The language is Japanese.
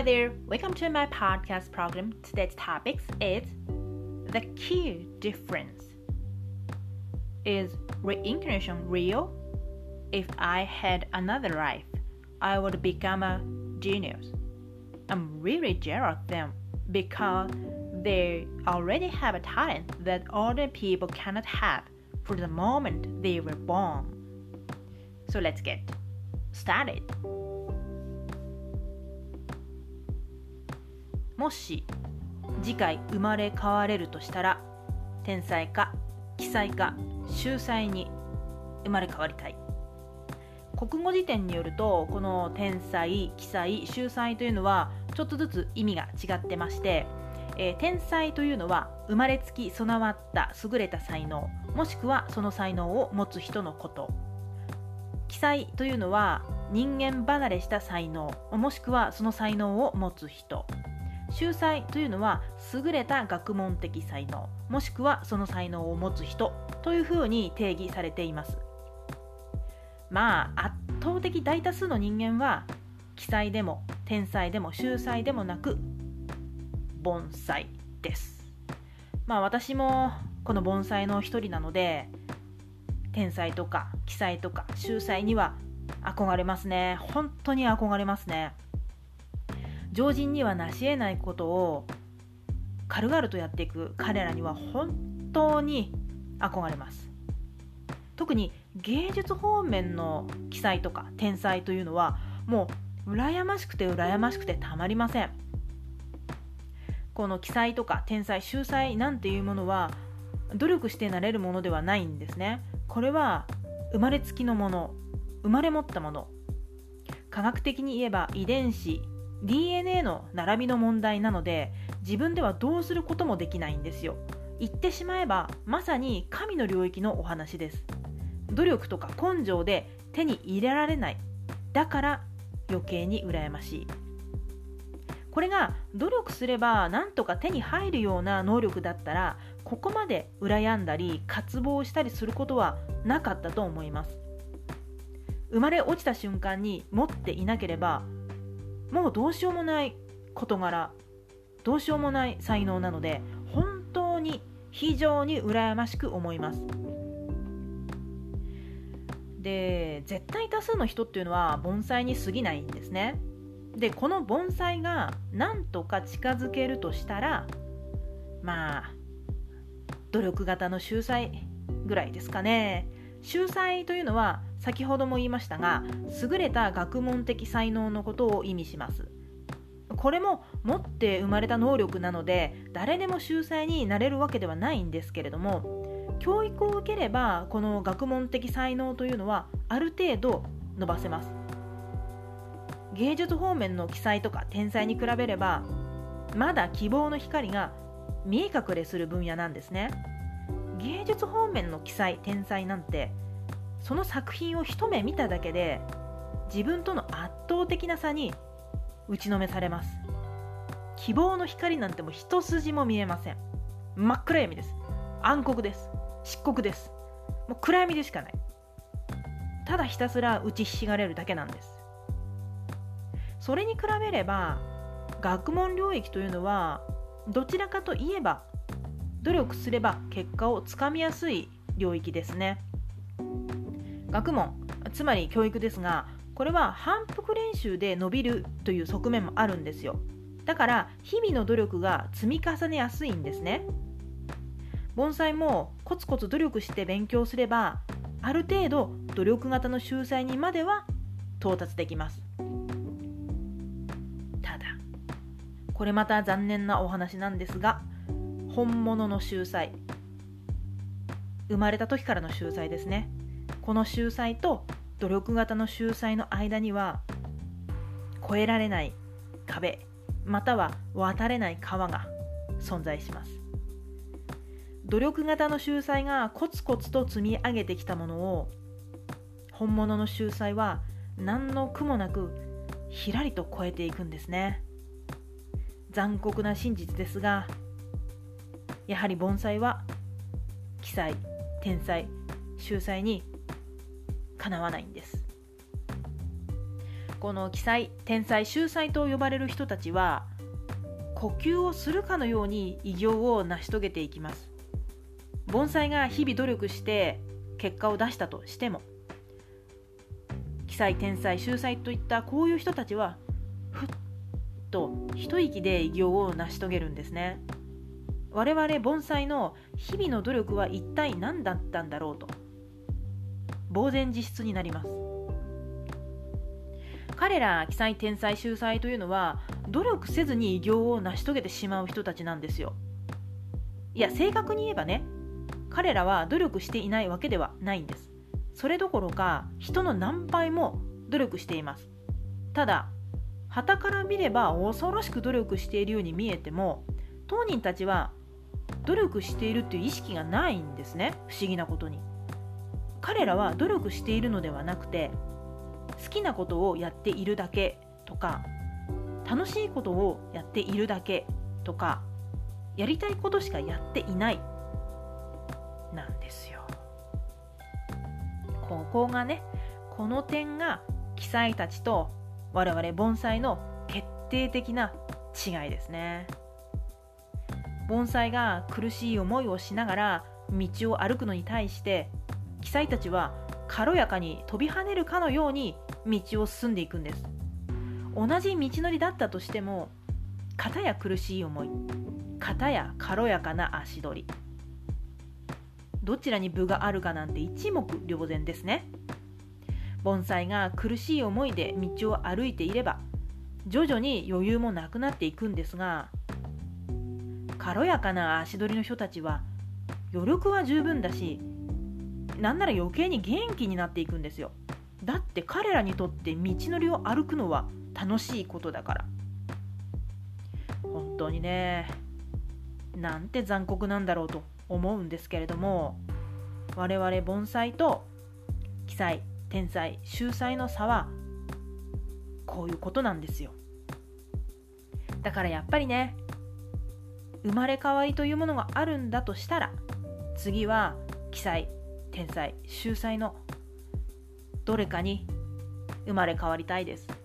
Hi there, welcome to my podcast program. Today's topic is the key difference. Is reincarnation real? If I had another life, I would become a genius. I'm really jealous of them because they already have a talent that other people cannot have for the moment they were born. So let's get started. もし次回生まれ変われるとしたら天才か奇才か秀才に生まれ変わりたい。国語辞典によるとこの天才奇才秀才というのはちょっとずつ意味が違ってまして、えー、天才というのは生まれつき備わった優れた才能もしくはその才能を持つ人のこと。奇才というのは人間離れした才能もしくはその才能を持つ人。秀才というのは優れた学問的才能もしくはその才能を持つ人というふうに定義されています。まあ圧倒的大多数の人間は奇才でも天才でも秀才でもなく盆栽です。まあ私もこの盆栽の一人なので天才とか奇才とか秀才には憧れますね。本当に憧れますね。常人には成し得ないことを軽々とやっていく彼らには本当に憧れます。特に芸術方面の奇才とか天才というのはもう羨ましくて羨ましくてたまりません。この奇才とか天才秀才なんていうものは努力してなれるものではないんですね。これは生まれつきのもの生まれ持ったもの。科学的に言えば遺伝子 DNA の並びの問題なので自分ではどうすることもできないんですよ。言ってしまえばまさに神の領域のお話です。努力とか根性で手に入れられない。だから余計に羨ましい。これが努力すればなんとか手に入るような能力だったらここまで羨んだり渇望したりすることはなかったと思います。生まれ落ちた瞬間に持っていなければもうどうしようもない事柄どうしようもない才能なので本当に非常に羨ましく思います。で絶対多数の人っていうのは盆栽に過ぎないんですね。でこの盆栽がなんとか近づけるとしたらまあ努力型の秀才ぐらいですかね。秀才というのは先ほども言いましたが優れた学問的才能のことを意味します。これも持って生まれた能力なので誰でも秀才になれるわけではないんですけれども教育を受ければこの学問的才能というのはある程度伸ばせます。芸術方面の記載とか天才に比べればまだ希望の光が見え隠れする分野なんですね。芸術方面の記載天才なんてその作品を一目見ただけで自分との圧倒的な差に打ちのめされます。希望の光なんてもう一筋も見えません。真っ暗闇です。暗黒です。漆黒です。もう暗闇でしかない。ただひたすら打ちひしがれるだけなんです。それに比べれば学問領域というのはどちらかといえば努力すれば結果をつかみやすい領域ですね。学問つまり教育ですがこれは反復練習で伸びるという側面もあるんですよ。だから日々の努力が積み重ねやすいんですね。盆栽もコツコツ努力して勉強すればある程度努力型の秀才にまでは到達できます。ただこれまた残念なお話なんですが本物の秀才。生まれた時からの秀才ですね。この秀才と努力型の秀才の間には越えられない壁または渡れない川が存在します。努力型の秀才がコツコツと積み上げてきたものを本物の秀才は何の苦もなくひらりと超えていくんですね。残酷な真実ですがやはり盆栽は奇才天才秀才にかなわないんです。この奇才天才秀才と呼ばれる人たちは呼吸をするかのように偉業を成し遂げていきます。盆栽が日々努力して結果を出したとしても奇才天才秀才といったこういう人たちはふっと一息で偉業を成し遂げるんですね。我々盆栽の日々の努力は一体何だったんだろうと。呆然自失になります。彼ら奇才天才秀才というのは努力せずに偉業を成し遂げてしまう人たちなんですよ。いや正確に言えばね彼らは努力していないわけではないんです。それどころか人の何倍も努力しています。ただ旗から見れば恐ろしく努力しているように見えても当人たちは努力しているという意識がないんですね不思議なことに彼らは努力しているのではなくて好きなことをやっているだけとか楽しいことをやっているだけとかやりたいことしかやっていないなんですよ。ここがねこの点が記載たちと我々盆栽の決定的な違いですね。盆栽が苦しい思いをしながら道を歩くのに対して記載たちは軽やかに飛び跳ねるかのように道を進んでいくんです。同じ道のりだったとしても片や苦しい思い片や軽やかな足取りどちらに分があるかなんて一目瞭然ですね。盆栽が苦しい思いで道を歩いていれば徐々に余裕もなくなっていくんですが軽やかな足取りの人たちは余力は十分だしなんなら余計に元気になっていくんですよ。だって彼らにとって道のりを歩くのは楽しいことだから。本当にねなんて残酷なんだろうと思うんですけれども我々盆栽と奇才天才秀才の差はこういうことなんですよ。だからやっぱりね生まれ変わりというものがあるんだとしたら次は記載天才秀才のどれかに生まれ変わりたいです。